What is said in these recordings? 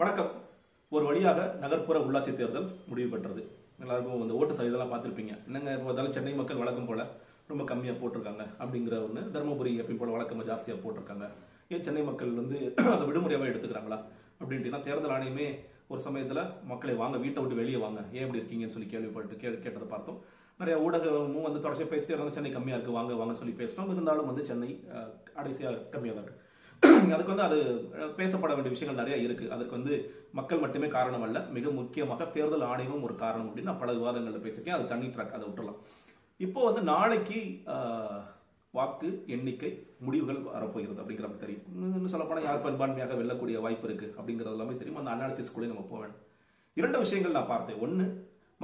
வணக்கம். ஒரு வழியாக நகர்ப்புற உள்ளாட்சி தேர்தல் முடிவு பெற்றது. எல்லாருக்கும் அந்த ஓட்டு சதவீதம்லாம் பார்த்துருப்பீங்க. என்னங்க இப்போ சென்னை மக்கள் வழக்கம் போல ரொம்ப கம்மியாக போட்டிருக்காங்க அப்படிங்கிற ஒன்று தருமபுரி எப்பயும் போல வழக்கமாக ஜாஸ்தியாக போட்டிருக்காங்க. ஏன் சென்னை மக்கள் வந்து அதை விடுமுறையாகவே எடுத்துக்கிறாங்களா? அப்படின்ட்டு தேர்தல் ஆணையமே ஒரு சமயத்தில் மக்களை வாங்க வீட்டை விட்டு வெளியே வாங்க. ஏன் இப்படி இருக்கீங்கன்னு சொல்லி கேள்விப்பட்டு கே கேட்டதை பார்த்தோம். நிறைய ஊடகமும் வந்து தொடர்ச்சியாக பேசிட்டே இருந்தாங்க. சென்னை கம்மியாக இருக்குது வாங்க வாங்கன்னு சொல்லி பேசினோம். இருந்தாலும் வந்து சென்னை கடைசியாக கம்மியாக தான் இருக்குது அதுக்கு வந்து அது பேசப்பட வேண்டிய விஷயங்கள் நிறைய இருக்கு. அதுக்கு வந்து மக்கள் மட்டுமே காரணம் அல்ல. மிக முக்கியமாக தேர்தல் ஆணையமும் ஒரு காரணம் அப்படின்னு நான் பல விவாதங்களில் பேசியிருக்கேன். அது தனி ட்ராக் அதை விட்டுலாம் இப்போ வந்து நாளைக்கு வாக்கு எண்ணிக்கை முடிவுகள் வரப்போகிறது அப்படிங்கிற தெரியும். இன்னும் இன்னும் சொல்லப்போனால் யார் பெரும்பான்மையாக வெல்லக்கூடிய வாய்ப்பு இருக்கு அப்படிங்கிறது எல்லாமே தெரியும். அந்த அனாலிசிஸ்குள்ளே நம்ம போக வேணும் இரண்டு விஷயங்கள் நான் பார்த்தேன். ஒன்று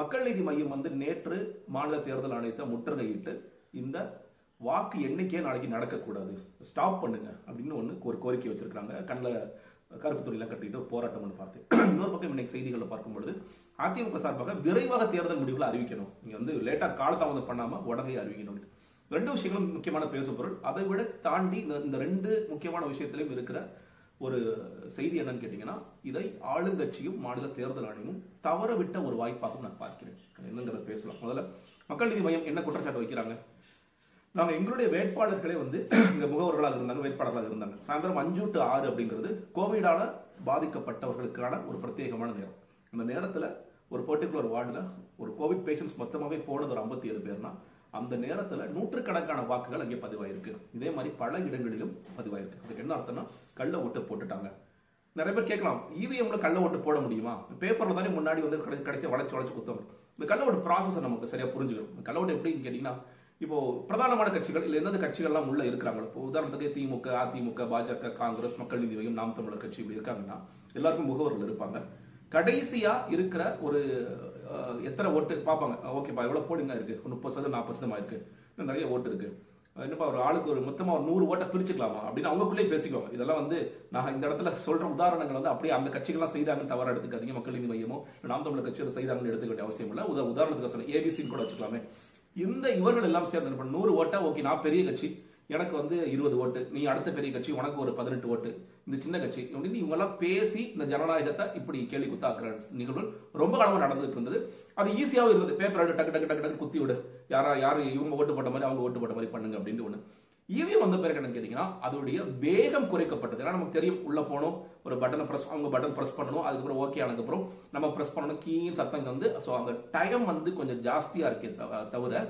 மக்கள் நீதி மையம் வந்து நேற்று மாநில தேர்தல் ஆணையத்தை முற்றுகையிட்டு இந்த வாக்கு எண்ணிக்கையே நாளைக்கு நடக்கக்கூடாது. ஸ்டாப் பண்ணுங்க. அப்படின்னு ஒன்று ஒரு கோரிக்கை வச்சிருக்காங்க கண்ணில் கருப்பு துணியெல்லாம் கட்டிட்டு போராட்டம் ஒன்று பார்த்தேன். இன்னொரு பக்கம் இன்னைக்கு செய்திகளை பார்க்கும்பொழுது அதிமுக சார்பாக விரைவாக தேர்தல் முடிவுகளை அறிவிக்கணும். நீங்கள் வந்து லேட்டாக காலதாமதம் பண்ணாமல் உடனே அறிவிக்கணும். ரெண்டு விஷயங்களும் முக்கியமான பேசுபொருள் அதை விட தாண்டி இந்த- இந்த ரெண்டு முக்கியமான விஷயத்திலையும் இருக்கிற ஒரு செய்தி என்னன்னு கேட்டீங்கன்னா இதை ஆளுங்கட்சியும் மாநில தேர்தல் ஆணையமும் தவறவிட்ட ஒரு வாய்ப்பாகவும் நான் பார்க்கிறேன். என்னங்கிறத பேசலாம். முதல்ல மக்கள் நீதி மையம் என்ன குற்றச்சாட்டு வைக்கிறாங்க? நாங்கள் எங்களுடைய வேட்பாளர்களே வந்து இந்த முகவர்களாக இருந்தாங்க வேட்பாளர்களாக இருந்தாங்க. சாயந்தரம் அஞ்சு டு ஆறு அப்படிங்கிறது கோவிடால் பாதிக்கப்பட்டவர்களுக்கான ஒரு பிரத்யேகமான நேரம். அந்த நேரத்தில் ஒரு பர்டிகுலர் வார்டில் ஒரு கோவிட் பேஷண்ட்ஸ் மொத்தமாகவே போனது ஒரு ஐம்பத்தி ஏழு பேர்னா அந்த நேரத்தில் நூற்றுக்கணக்கான வாக்குகள் அங்கே பதிவாயிருக்கு. இதே மாதிரி பல இடங்களிலும் பதிவாயிருக்கு. அதுக்கு என்ன அர்த்தம்னா கள்ள ஓட்டு போட்டுட்டாங்க. நிறைய பேர் கேட்கலாம் இவிஎம்ல கள்ள ஓட்டு போட முடியுமா? பேப்பர்ல தானே முன்னாடி வந்து கடை- கடைசியாக வளைச்சு வளைச்சு குத்தம் இந்த கள்ள ஓட்டு ப்ராசஸை நமக்கு சரியா புரிஞ்சுக்கணும். கள்ள ஓட்டு எப்படின்னு கேட்டீங்கன்னா இப்போ பிரதானமான கட்சிகள் இல்ல எந்தெந்த கட்சிகள்லாம் உள்ள இருக்கிறாங்களோ இப்போ உதாரணத்துக்கு திமுக அதிமுக பாஜக காங்கிரஸ் மக்கள் நீதி மையம் நாம் தமிழர் கட்சி இப்படி இருக்காங்கன்னா எல்லாருக்கும் முகவர்கள் இருப்பாங்க. கடைசியா இருக்கிற ஒரு எத்தனை ஓட்டு பார்ப்பாங்க ஓகேப்பா எவ்வளவு போடுங்க இருக்கு. முப்பது சதவீதம் நாற்பது சதமா இருக்கு இன்னும் நிறைய ஓட்டு இருக்கு. என்னப்பா ஒரு ஆளுக்கு ஒரு மொத்தமா ஒரு நூறு ஓட்டை பிரிச்சுக்கலாமா அப்படின்னு அவங்களுக்குள்ளே பேசிக்குவாங்க. இதெல்லாம் வந்து நான் இந்த இடத்துல சொல்ற உதாரணங்கள் வந்து அப்படியே அந்த கட்சிகள்லாம் செய்தாங்கன்னு தவறா எடுத்துக்காதீங்க மக்கள் நீதி மையமோ நாம் தமிழர் கட்சி செய்தாங்கன்னு எடுத்துக்க வேண்டிய அவசியம் இல்லை. உதாரணத்துக்கு சொன்னேன் ஏபிசின்னு கூட வச்சுக்கலாமே. இந்த இவர்கள் எல்லாம் சேர்ந்து என்ன நூறு ஓட்டா ஓகே நான் பெரிய கட்சி. எனக்கு வந்து இருபது ஓட்டு. நீ அடுத்த பெரிய கட்சி உனக்கு ஒரு பதினெட்டு ஓட்டு. இந்த சின்ன கட்சி. அப்படின்னு இவங்க எல்லாம் பேசி இந்த ஜனநாயகத்தை இப்படி கேள்வி குத்தாக்குற நிகழ்வுகள் ரொம்ப காலமாக நடந்துட்டு இருந்தது. அது ஈஸியாகவும் இருந்தது. பேப்பர் டக்கு டக்கு டக்கு டக்கு குத்தி விடு. யாரா யாரும் இவங்க ஓட்டு போட்ட மாதிரி அவங்க ஓட்டு போட்ட மாதிரி பண்ணுங்க அப்படின்னு ஒன்று இவிஎம் வந்த பிறகு என்ன கேட்டீங்கன்னா அதோடைய வேகம் குறைக்கப்பட்டது. ஏன்னா நமக்கு தெரியும் உள்ள போனோம் ஒரு பட்டனை ப்ரெஸ் அவங்க பட்டன் ப்ரெஸ் பண்ணணும் அதுக்கப்புறம் ஓகே ஆனதுக்கப்புறம் நம்ம ப்ரெஸ் பண்ணணும் கீழ் சத்தம் வந்து ஸோ அந்த டைம் வந்து கொஞ்சம் ஜாஸ்தியா இருக்கே தவிர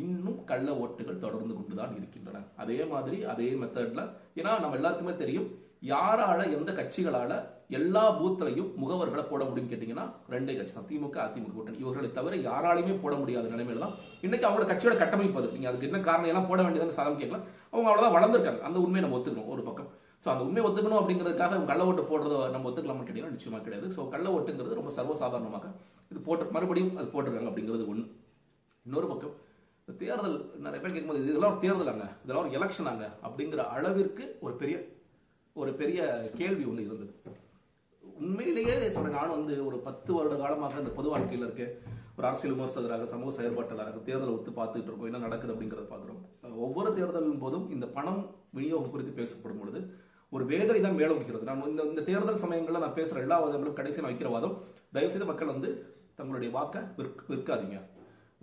இன்னும் கள்ள ஓட்டுகள் தொடர்ந்து கொண்டுதான் இருக்கின்றன. அதே மாதிரி அதே மெத்தட்ல ஏன்னா நம்ம எல்லாருக்குமே தெரியும் யாரால எந்த கட்சிகளால எல்லா பூத்திலையும் முகவர்களை போட முடியும் கேட்டீங்கன்னா ரெண்டே கட்சி தான். திமுக அதிமுக கூட்டணி. இவர்களை தவிர யாராலையுமே போட முடியாத நிலைமையில தான் இன்னைக்கு அவங்களோட கட்சியோட கட்டமைப்பு அது. நீங்க அதுக்கு என்ன காரணம் எல்லாம் போட வேண்டியதுன்னு சாதம் கேட்கலாம் அவங்க அவ்வளவுதான் வளர்ந்துருக்காங்க. அந்த உண்மையை நம்ம ஒத்துக்கணும் ஒரு பக்கம். ஸோ அந்த உண்மையை ஒத்துக்கணும் அப்படிங்கிறதுக்காக கள்ள ஓட்டு போடுறத நம்ம ஒத்துக்கலாமா கேட்டீங்கன்னா நிச்சயமா கிடையாது. ஸோ கள்ள ஓட்டுங்கிறது ரொம்ப சர்வசாதாரணமாக இது போட்டு மறுபடியும் அது போட்டிருக்காங்க அப்படிங்கிறது ஒண்ணு. இன்னொரு பக்கம் இந்த தேர்தல் நிறைய பேர் கேட்கும்போது இதெல்லாம் ஒரு தேர்தலாங்க இதெல்லாம் ஒரு எலெக்ஷனாங்க அப்படிங்கிற அளவிற்கு ஒரு பெரிய ஒரு பெரிய கேள்வி ஒன்று இருந்தது. உண்மையிலேயே சொல்றேன் நான் வந்து ஒரு பத்து வருட காலமாக இந்த பொது வாழ்க்கையில் இருக்க. ஒரு அரசியல் விமர்சகராக சமூக செயற்பாட்டாளராக தேர்தலை ஒத்து பார்த்துட்டு இருக்கோம். என்ன நடக்குது அப்படிங்கிறத பார்க்குறோம். ஒவ்வொரு தேர்தலின் போதும் இந்த பணம் விநியோகம் குறித்து பேசப்படும் பொழுது ஒரு வேதனை தான் மேலோங்குகிறது நான் இந்த இந்த தேர்தல் சமயங்களில் நான் பேசுகிற எல்லா வாதங்களும் கடைசி நான் வைக்கிற வாதம் தயவுசெய்து மக்கள் வந்து தங்களுடைய வாக்கை விற்க விற்காதீங்க.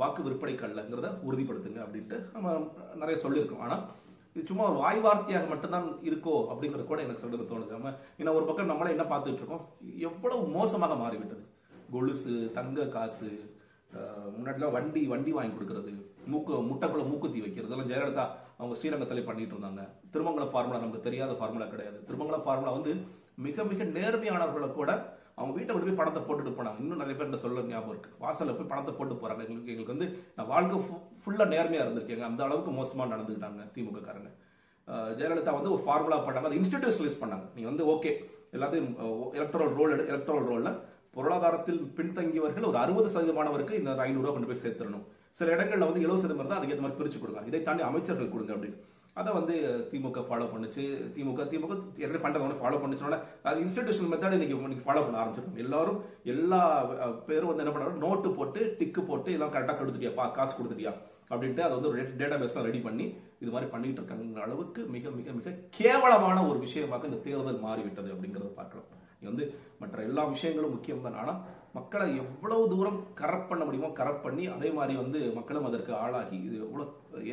வாக்கு விற்பனை கல்லங்கிறத உறுதிப்படுத்துங்க அப்படின்ட்டு நம்ம நிறைய சொல்லியிருக்கோம். ஆனால் இது சும்மா ஒரு வாய் வார்த்தையாக மட்டும்தான் இருக்கோ அப்படிங்கிற கூட எனக்கு சொல்றது தோணுது. ஏன்னா ஒரு பக்கம் நம்மளே என்ன பார்த்துட்டு இருக்கோம்? எவ்வளவு மோசமாக மாறிவிட்டது. கொலுசு தங்க காசு முன்னாடிலாம் வண்டி வண்டி வாங்கி கொடுக்கறது மூக்கு முட்டைக்குள்ள மூக்குத்தி வைக்கிறது இதெல்லாம் ஜெயலலிதா அவங்க ஸ்ரீரங்கத்திலே பண்ணிட்டு இருந்தாங்க. திருமங்கலம் ஃபார்முலா நமக்கு தெரியாத ஃபார்முலா கிடையாது. திருமங்கலம் ஃபார்முலா வந்து மிக மிக நேர்மையானவர்களை கூட அவங்க வீட்டை விட்டு போய் பணத்தை போட்டுட்டு போனாங்க. இன்னும் நிறைய பேர் என்ன சொல்ல ஞாபகம் இருக்கு. வாசல்ல போய் பணத்தை போட்டு போறாங்க. எங்களுக்கு எங்களுக்கு வந்து நான் வாழ்க்கை ஃபுல்லா நேர்மையா இருந்திருக்கேங்க. அந்த அளவுக்கு மோசமா நடந்துக்கிட்டாங்க திமுக காரங்க ஜெயலலிதா வந்து ஒரு ஃபார்முலா பண்ணாங்க. அதை இன்ஸ்டிடியூஷனலைஸ் பண்ணாங்க. நீங்க வந்து ஓகே எல்லாத்தையும் எலக்ட்ரல் ரோல் எலக்ட்ரல் ரோல்ல பொருளாதாரத்தில் பின்தங்கியவர்கள் ஒரு அறுபது சதவீதமானவருக்கு இந்த ஐநூறு ரூபாய் கொண்டு போய் சேர்த்துடணும். சில இடங்கள்ல வந்து எழுபது சதவீதம் இருந்தால் அதுக்கேற்ற மாதிரி பிரிச்சு கொடுங்க இதை தாண்டி அமைச்சர்கள் கொடுங்க அப்படின்னு. அதை வந்து திமுக ஃபாலோ பண்ணுச்சு. திமுக திமுக ஏற்கனவே பண்றவங்க ஃபாலோ பண்ணுச்சோட அது இன்ஸ்டிடியூஷன் மெத்தட் இன்னைக்கு இன்னைக்கு ஃபாலோ பண்ண ஆரம்பிச்சிருக்காங்க எல்லாரும் எல்லா பேரும் வந்து என்ன பண்றாங்க? நோட்டு போட்டு டிக்கு போட்டு எல்லாம் கரெக்டாக கொடுத்துட்டியா? பா காசு கொடுத்துட்டியா? அப்படின்ட்டு அதை வந்து ஒரு டேட்டா பேஸ்லாம் ரெடி பண்ணி இது மாதிரி பண்ணிட்டு இருக்காங்க அளவுக்கு மிக மிக மிக கேவலமான ஒரு விஷயமாக இந்த தேர்தல் மாறிவிட்டது அப்படிங்கிறத பார்க்கலாம். இது வந்து மற்ற எல்லா விஷயங்களும் முக்கியம் தான் ஆனால் மக்களை எவ்வளவு தூரம் கரப்ட் பண்ண முடியுமோ கரப்ட் பண்ணி அதே மாதிரி வந்து மக்களும் அதற்கு ஆளாகி இது எவ்வளோ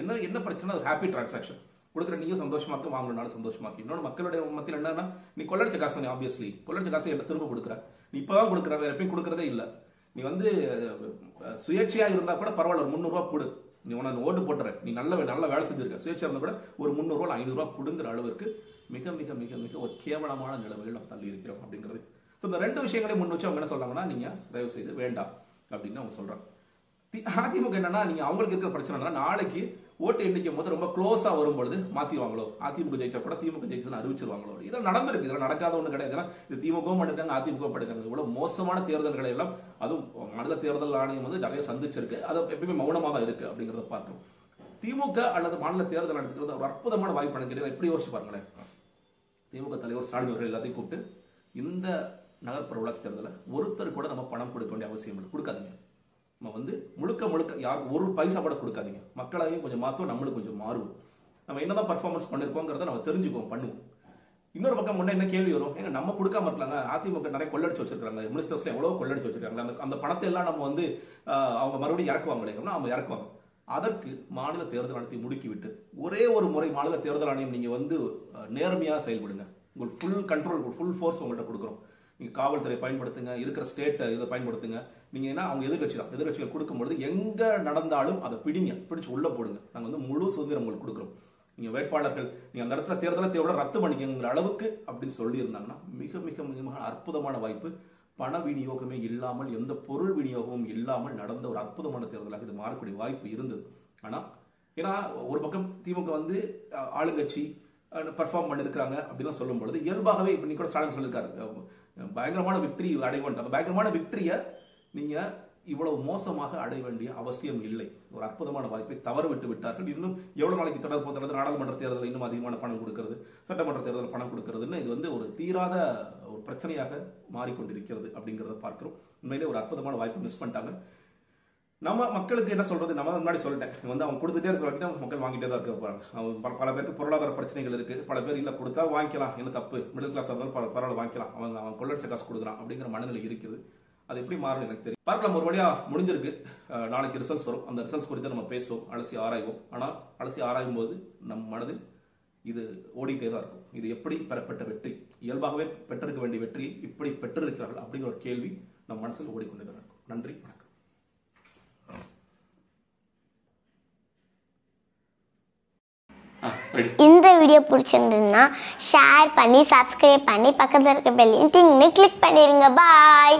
என்ன என்ன பிரச்சனை? ஹாப்பி டிரான்சாக்ஷன் கொடுக்குற நீயும் சந்தோஷமாக்க வாங்கணும்னாலும் வாங்கினாலும் இன்னொன்று மக்களுடைய மத்தியில் என்னன்னா நீ கொள்ளடிச்ச காசு நீ ஆப்வியஸ்லி கொள்ளடிச்ச காசு என்ன திரும்ப கொடுக்குற. நீ இப்பதான் கொடுக்குற வேற எப்பயும் கொடுக்கறதே இல்லை. நீ வந்து சுயேட்சையாக இருந்தால் கூட பரவாயில்ல ஒரு முந்நூறுரூவா கொடு. நீ உனக்கு ஓட்டு போட்டுற நீ நல்ல நல்ல வேலை செஞ்சிருக்க. சுயேட்சையாக இருந்தால் கூட ஒரு முந்நூறுரூவா ஐநூறுரூவா கொடுங்குற அளவுக்கு மிக மிக மிக மிக ஒரு கேவலமான நிலைமையில் நம்ம தள்ளி இருக்கிறோம் அப்படிங்கிறது. ஸோ இந்த ரெண்டு விஷயங்களையும் முன் வச்சு அவங்க என்ன சொல்றாங்கன்னா நீங்கள் தயவு செய்து வேண்டாம் அப்படின்னு அவங்க சொல்கிறாங்க தி- அதிமுக என்னன்னா நீங்கள் அவங்களுக்கு இருக்கிற பிரச்சனை நாளைக்கு ஓட்டு எண்ணிக்கை போது ரொம்ப க்ளோஸா வரும்பொழுது மாத்திடுவாங்களோ அதிமுக ஜெயிச்சா கூட திமுக ஜெயிச்சு அறிவிச்சிருவாங்களோ? இதெல்லாம் நடந்திருக்கு. இதெல்லாம் நடக்காத ஒன்று கிடையாது. ஏன்னா இது திமுகவும் பண்ணிருக்காங்க அதிமுக பண்ணிருக்காங்க இவ்வளவு மோசமான தேர்தல்களை எல்லாம் அதுவும் மாநில தேர்தல் ஆணையம் வந்து நிறைய சந்திச்சிருக்கு. அது எப்பயுமே மௌனமாக தான் இருக்கு அப்படிங்கிறத பார்க்கிறோம். திமுக அல்லது மாநில தேர்தல் நடத்துக்கிறது ஒரு அற்புதமான வாய்ப்பு எனக்கு எப்படி யோசிச்சு பாருங்களேன். திமுக தலைவர் ஸ்டாலின் அவர்கள் எல்லாத்தையும் கூப்பிட்டு இந்த நகர்ப்புற உள்ளாட்சி தேர்தலில் ஒருத்தர் கூட நம்ம பணம் கொடுக்க வேண்டிய அவசியம் இல்லை. கொடுக்காதீங்க. நம்ம வந்து முழுக்க முழுக்க யாரும் ஒரு பைசா கூட கொடுக்காதீங்க. மக்களாவையும் கொஞ்சம் மாற்றும் நம்மளுக்கு கொஞ்சம் மாறுவோம். நம்ம என்னதான் பர்ஃபார்மன்ஸ் பண்ணிருக்கோங்கிறத நம்ம தெரிஞ்சுக்குவோம் பண்ணுவோம். இன்னொரு பக்கம் முன்ன என்ன கேள்வி வரும்? ஏங்க நம்ம கொடுக்காம இருக்கலாங்க. அதிமுக நிறைய கொள்ளடிச்சு வச்சிருக்காங்க. மினிஸ்டர்ஸ்ல எவ்வளவு கொள்ளடிச்சு வச்சிருக்காங்க. அந்த அந்த பணத்தை எல்லாம் நம்ம வந்து அவங்க மறுபடியும் இறக்குவாங்க அப்படின்னா அவங்க இறக்குவாங்க. அதற்கு மாநில தேர்தல் ஆணையத்தை முடுக்கிவிட்டு ஒரே ஒரு முறை மாநில தேர்தல் ஆணையம் நீங்க வந்து நேர்மையா செயல்படுங்க. உங்களுக்கு ஃபுல் கண்ட்ரோல் ஃபுல் ஃபோர்ஸ் உங்கள்கிட்ட கொடுக்குறோம். நீங்கள் காவல்துறை பயன்படுத்துங்க இருக்கிற ஸ்டேட்டை இதை பயன்படுத்துங்க. நீங்கள் என்ன அவங்க எதிர்கட்சி தான் எதிர்கட்சிகள் கொடுக்கும்பொழுது எங்கே நடந்தாலும் அதை பிடிங்க பிடிச்சு உள்ளே போடுங்க. நாங்கள் வந்து முழு சுதந்திரம் உங்களுக்கு கொடுக்குறோம். நீங்கள் வேட்பாளர்கள் நீங்கள் அந்த இடத்துல தேர்தலை தேவையோட ரத்து பண்ணிக்கங்கிற அளவுக்கு அப்படின்னு சொல்லியிருந்தாங்கன்னா மிக மிக மிக அற்புதமான வாய்ப்பு. பண விநியோகமே இல்லாமல் எந்த பொருள் விநியோகமும் இல்லாமல் நடந்த ஒரு அற்புதமான தேர்தலாக இது மாறக்கூடிய வாய்ப்பு இருந்தது. ஆனால் ஏன்னா ஒரு பக்கம் திமுக வந்து ஆளுங்கட்சி பர்ஃபார்ம் பண்ணிருக்காங்க அப்படின்னு சொல்லும் பொழுது இயல்பாகவே இப்போ நீ கூட ஸ்டாலின் சொல்லியிருக்காரு பயங்கரமான விக்டரி அடைய வேண்டும் அந்த பயங்கரமான விக்டரியை நீங்கள் இவ்வளவு மோசமாக அடைய வேண்டிய அவசியம் இல்லை. ஒரு அற்புதமான வாய்ப்பை தவறு விட்டு விட்டார்கள். இன்னும் எவ்வளவு நாளைக்கு தொடர் போகிறது? நாடாளுமன்ற தேர்தலில் இன்னும் அதிகமான பணம் கொடுக்கிறது. சட்டமன்ற தேர்தலில் பணம் கொடுக்கிறதுன்னு இது வந்து ஒரு தீராத ஒரு பிரச்சனையாக மாறிக்கொண்டிருக்கிறது அப்படிங்கிறத பார்க்கிறோம். உண்மையிலே ஒரு அற்புதமான வாய்ப்பு மிஸ் பண்ணிட்டாங்க. நம்ம மக்களுக்கு என்ன சொல்றது? நம்ம முன்னாடி சொல்லிட்டேன். வந்து அவங்க கொடுத்துட்டே இருக்கிற வரைக்கும் மக்கள் வாங்கிட்டே தான் இருக்க போறாங்க. பல- பேருக்கு பொருளாதார பிரச்சனைகள் இருக்கு. பல பேர் இல்ல கொடுத்தா வாங்கிக்கலாம். என்ன தப்பு? மிடில் கிளாஸ் இருந்தாலும் பல பரவாயில்ல வாங்கிக்கலாம். அவங்க அவன் கொள்ளடிச்ச காசு கொடுக்குறான் அப்படிங்கிற மனநிலை இருக்குது. அது எப்படி மாறும் எனக்கு தெரியும். பார்க்கலாம். ஒரு வழியா முடிஞ்சிருக்கு. நாளைக்கு ரிசல்ட்ஸ் வரும். அந்த ரிசல்ட்ஸ் குறித்து நம்ம பேசுவோம். அலசி ஆராய்வோம். ஆனால் அலசி ஆராயும் போது நம் மனதில் இது ஓடிட்டே தான் இருக்கும். இது எப்படி பெறப்பட்ட வெற்றி? இயல்பாகவே பெற்றிருக்க வேண்டிய வெற்றி இப்படி பெற்றிருக்கிறார்கள் அப்படிங்கிற ஒரு கேள்வி நம் மனசில் ஓடிக்கொண்டே தான் இருக்கும். நன்றி. வணக்கம். இந்த வீடியோ பிடிச்சிருந்ததுன்னா ஷேர் பண்ணி சப்ஸ்கிரைப் பண்ணி பக்கத்தில் இருக்க பெல்லையும் டிங்னு கிளிக் பண்ணிடுங்க பாய்